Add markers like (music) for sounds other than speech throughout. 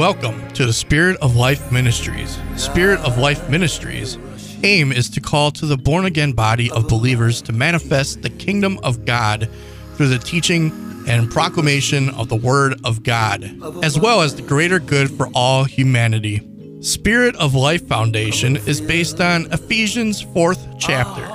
Welcome to the Spirit of Life Ministries. Spirit of Life Ministries aim is to call to the born again body of believers to manifest the kingdom of God through the teaching and proclamation of the word of God, as well as the greater good for all humanity. Spirit of Life Foundation is based on Ephesians 4th chapter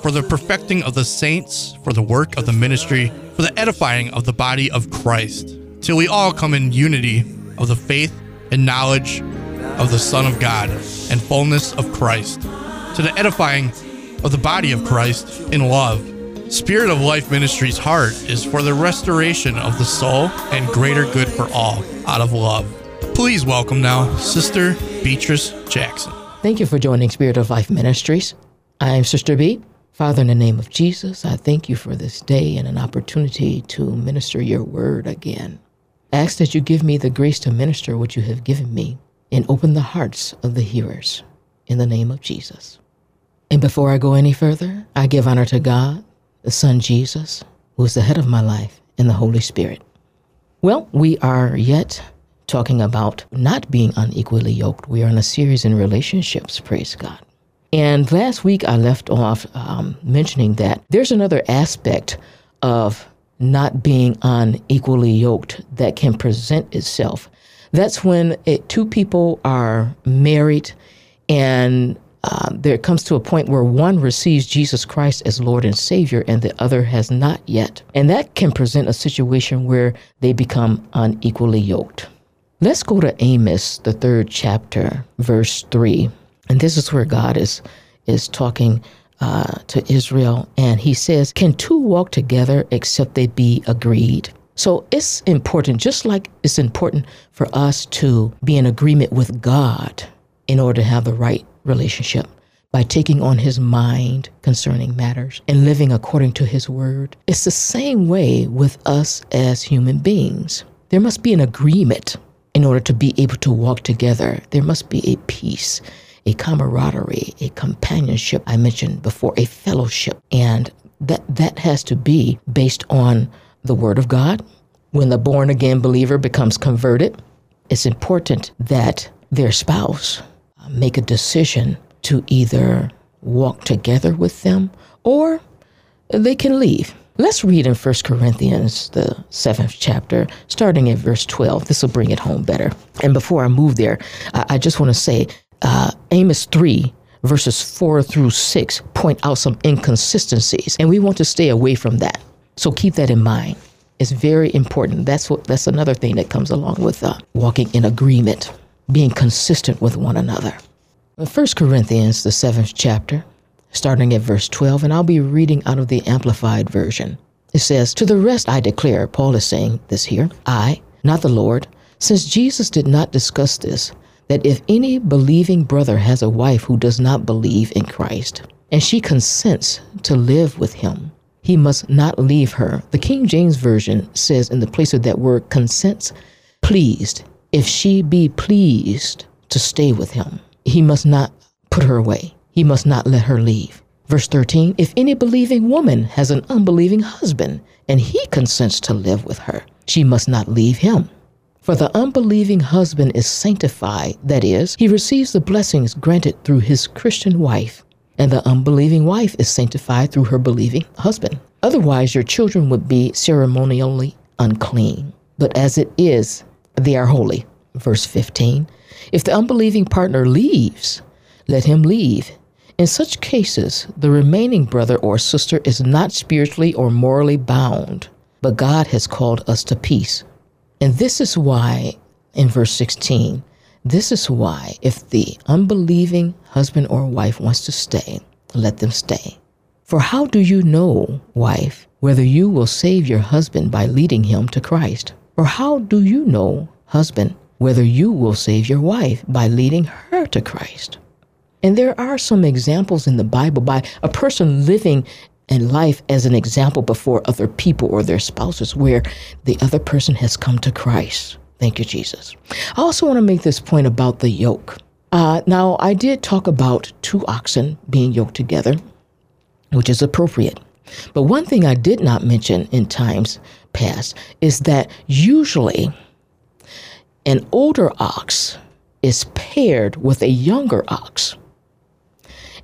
for the perfecting of the saints, for the work of the ministry, for the edifying of the body of Christ, till we all come in unity of the faith and knowledge of the Son of God and fullness of Christ, to the edifying of the body of Christ in love. Spirit of Life Ministries' heart is for the restoration of the soul and greater good for all out of love. Please welcome now Sister Beatrice Jackson. Thank you for joining Spirit of Life Ministries. I am Sister B. Father, in the name of Jesus, I thank you for this day and an opportunity to minister your word again. Ask that you give me the grace to minister what you have given me and open the hearts of the hearers in the name of Jesus. And before I go any further, I give honor to God, the Son Jesus, who is the head of my life, and the Holy Spirit. Well, we are yet talking about not being unequally yoked. We are in a series in relationships, praise God. And last week I left off um, mentioning that there's another aspect of not being unequally yoked that can present itself. That's when it, two people are married and uh, there comes to a point where one receives Jesus Christ as Lord and Savior and the other has not yet. And that can present a situation where they become unequally yoked. Let's go to Amos, the third chapter, verse 3. And this is where God is, is talking uh, to Israel, and he says, Can two walk together except they be agreed? So it's important, just like it's important for us to be in agreement with God in order to have the right relationship by taking on his mind concerning matters and living according to his word. It's the same way with us as human beings. There must be an agreement in order to be able to walk together. There must be a peace a camaraderie, a companionship. I mentioned before, a fellowship. And that, that has to be based on the Word of God. When the born again believer becomes converted, it's important that their spouse uh, make a decision to either walk together with them or they can leave. Let's read in 1 Corinthians, the seventh chapter, starting at verse 12. This will bring it home better. And before I move there, I, just want to say uh, Amos 3, verses 4 through 6, point out some inconsistencies, and we want to stay away from that. So keep that in mind. It's very important. That's what that's another thing that comes along with uh, walking in agreement, being consistent with one another. First Corinthians, the seventh chapter, starting at verse 12, and I'll be reading out of the Amplified Version. It says, To the rest I declare, Paul is saying this here, I, not the Lord, since Jesus did not discuss this, that if any believing brother has a wife who does not believe in Christ, and she consents to live with him, he must not leave her. The King James Version says in the place of that word consents, pleased. If she be pleased to stay with him, he must not put her away. He must not let her leave. Verse 13 If any believing woman has an unbelieving husband, and he consents to live with her, she must not leave him. For the unbelieving husband is sanctified, that is, he receives the blessings granted through his Christian wife, and the unbelieving wife is sanctified through her believing husband. Otherwise, your children would be ceremonially unclean. But as it is, they are holy. Verse 15 If the unbelieving partner leaves, let him leave. In such cases, the remaining brother or sister is not spiritually or morally bound, but God has called us to peace. And this is why, in verse 16, this is why if the unbelieving husband or wife wants to stay, let them stay. For how do you know, wife, whether you will save your husband by leading him to Christ? Or how do you know, husband, whether you will save your wife by leading her to Christ? And there are some examples in the Bible by a person living and life as an example before other people or their spouses where the other person has come to Christ. Thank you, Jesus. I also want to make this point about the yoke. Uh, now, I did talk about two oxen being yoked together, which is appropriate. But one thing I did not mention in times past is that usually an older ox is paired with a younger ox.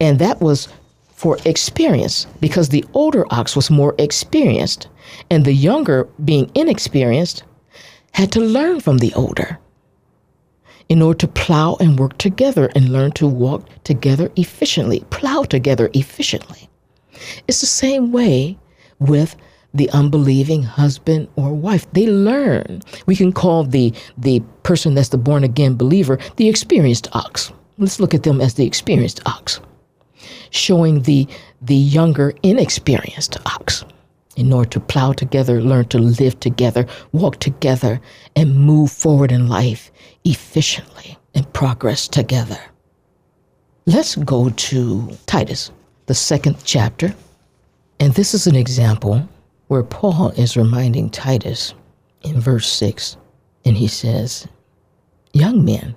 And that was for experience because the older ox was more experienced, and the younger, being inexperienced, had to learn from the older in order to plow and work together and learn to walk together efficiently, plow together efficiently. It's the same way with the unbelieving husband or wife. They learn. We can call the the person that's the born again believer the experienced ox. Let's look at them as the experienced ox showing the, the younger, inexperienced ox in order to plow together, learn to live together, walk together, and move forward in life efficiently and progress together. Let's go to Titus, the second chapter. And this is an example where Paul is reminding Titus in verse 6, and he says, Young men,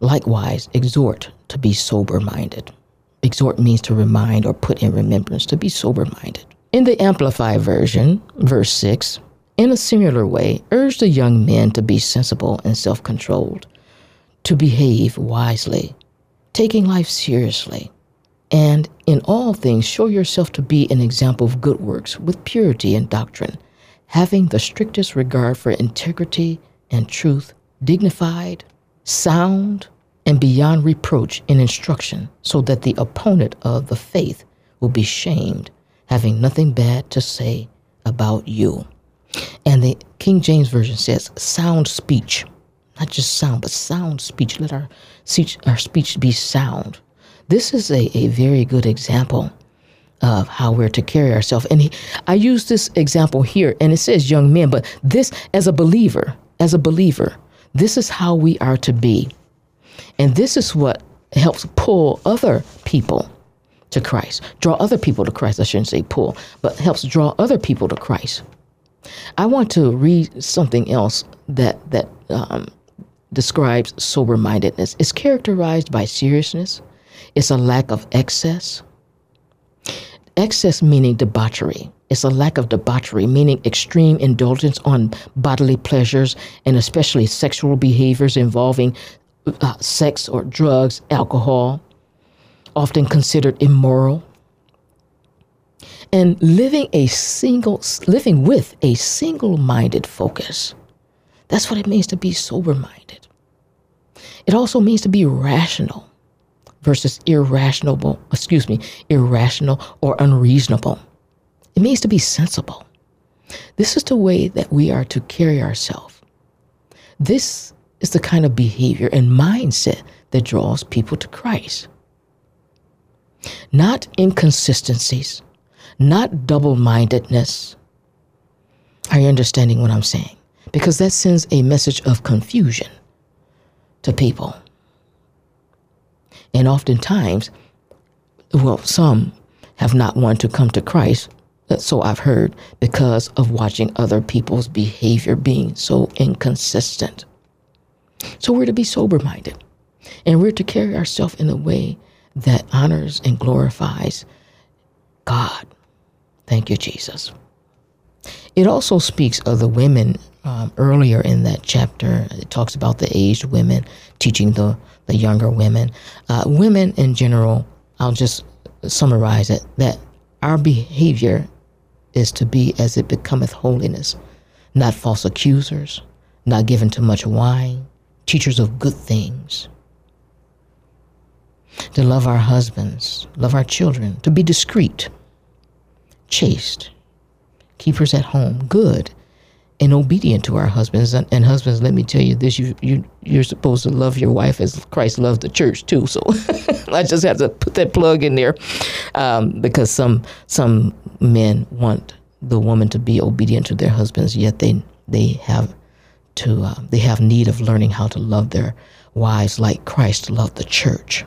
likewise, exhort to be sober minded Exhort means to remind or put in remembrance, to be sober minded. In the Amplified Version, verse 6, in a similar way, urge the young men to be sensible and self controlled, to behave wisely, taking life seriously, and in all things show yourself to be an example of good works with purity and doctrine, having the strictest regard for integrity and truth, dignified, sound, and beyond reproach in instruction, so that the opponent of the faith will be shamed, having nothing bad to say about you. And the King James Version says, sound speech. Not just sound, but sound speech. Let our speech, our speech be sound. This is a, a very good example of how we're to carry ourselves. And he, I use this example here, and it says young men, but this, as a believer, as a believer, this is how we are to be. And this is what helps pull other people to Christ, draw other people to Christ. I shouldn't say pull, but helps draw other people to Christ. I want to read something else that that um, describes sober mindedness. It's characterized by seriousness. It's a lack of excess. Excess meaning debauchery. It's a lack of debauchery, meaning extreme indulgence on bodily pleasures and especially sexual behaviors involving uh, sex or drugs, alcohol, often considered immoral. And living a single, living with a single-minded focus. That's what it means to be sober-minded. It also means to be rational versus irrational, excuse me, irrational or unreasonable. It means to be sensible. This is the way that we are to carry ourselves. This is the kind of behavior and mindset that draws people to Christ. Not inconsistencies, not double mindedness. Are you understanding what I'm saying? Because that sends a message of confusion to people. And oftentimes, well, some have not wanted to come to Christ, uh, so I've heard, because of watching other people's behavior being so inconsistent. So we're to be sober minded and we're to carry ourselves in a way that honors and glorifies God. Thank you, Jesus. It also speaks of the women um, earlier in that chapter. It talks about the aged women teaching the, the younger women. Uh, women in general, I'll just summarize it that our behavior is to be as it becometh holiness, not false accusers, not given to much wine, teachers of good things, to love our husbands, love our children, to be discreet, chaste, keepers at home, good, and obedient to our husbands. And, and, husbands, let me tell you this: you you you're supposed to love your wife as Christ loved the church too. So (laughs) I just have to put that plug in there um, because some some men want the woman to be obedient to their husbands, yet they they have to uh, they have need of learning how to love their wives like Christ loved the church.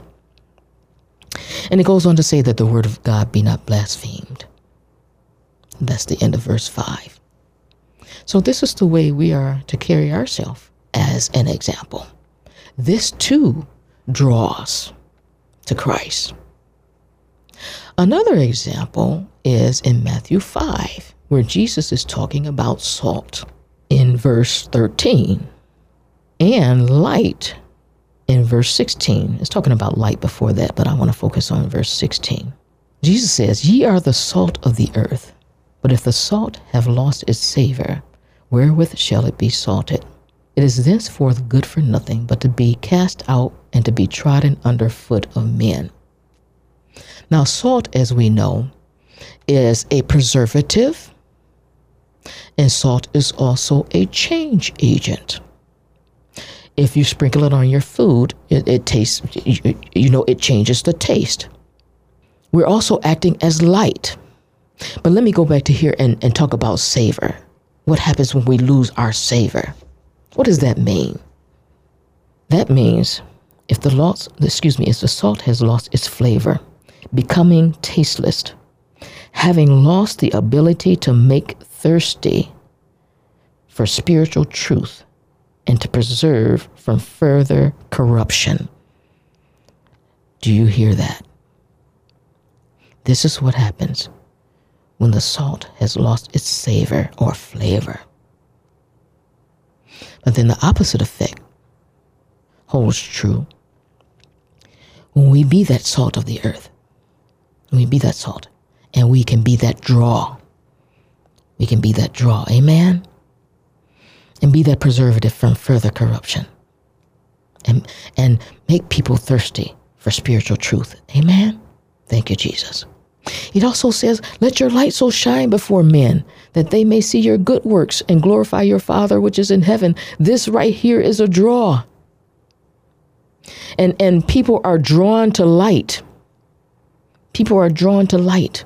And it goes on to say that the word of God be not blasphemed. That's the end of verse 5. So this is the way we are to carry ourselves as an example. This too draws to Christ. Another example is in Matthew 5, where Jesus is talking about salt in verse 13. And light in verse 16, it's talking about light before that, but I want to focus on verse 16. Jesus says, Ye are the salt of the earth, but if the salt have lost its savor, wherewith shall it be salted? It is thenceforth good for nothing but to be cast out and to be trodden under foot of men. Now, salt, as we know, is a preservative, and salt is also a change agent. If you sprinkle it on your food, it, it tastes, you, you know, it changes the taste. We're also acting as light. But let me go back to here and, and talk about savor. What happens when we lose our savor? What does that mean? That means if the loss, excuse me, if the salt has lost its flavor, becoming tasteless, having lost the ability to make thirsty for spiritual truth and to preserve from further corruption. Do you hear that? This is what happens when the salt has lost its savor or flavor. But then the opposite effect holds true. When we be that salt of the earth, when we be that salt, and we can be that draw. We can be that draw. Amen? And be that preservative from further corruption. And, and make people thirsty for spiritual truth. Amen? Thank you, Jesus. It also says, Let your light so shine before men that they may see your good works and glorify your Father which is in heaven. This right here is a draw. And, and people are drawn to light. People are drawn to light.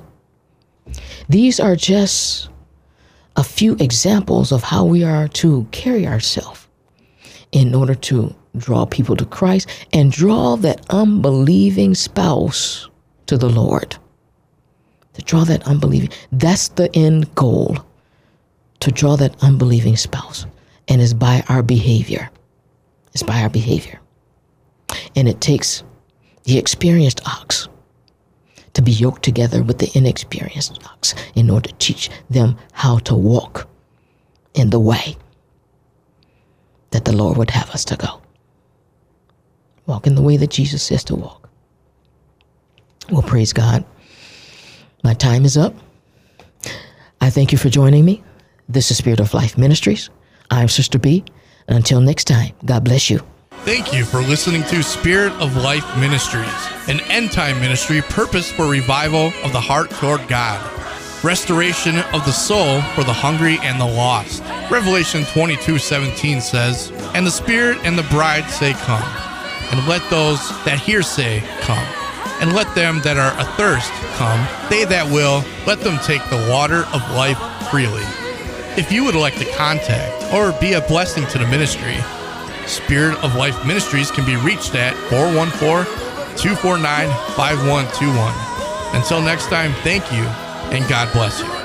These are just a few examples of how we are to carry ourselves in order to draw people to Christ and draw that unbelieving spouse to the Lord. To draw that unbelieving, that's the end goal. To draw that unbelieving spouse. And it's by our behavior. It's by our behavior. And it takes the experienced ox to be yoked together with the inexperienced ox in order to teach them how to walk in the way that the Lord would have us to go. Walk in the way that Jesus says to walk. Well, praise God. My time is up. I thank you for joining me. This is Spirit of Life Ministries. I'm Sister B. And until next time, God bless you. Thank you for listening to Spirit of Life Ministries, an end time ministry purpose for revival of the heart toward God, restoration of the soul for the hungry and the lost. Revelation 22 17 says, And the Spirit and the bride say, Come, and let those that hear say, Come, and let them that are athirst come. They that will, let them take the water of life freely. If you would like to contact or be a blessing to the ministry, Spirit of Life Ministries can be reached at 414 249 5121. Until next time, thank you and God bless you.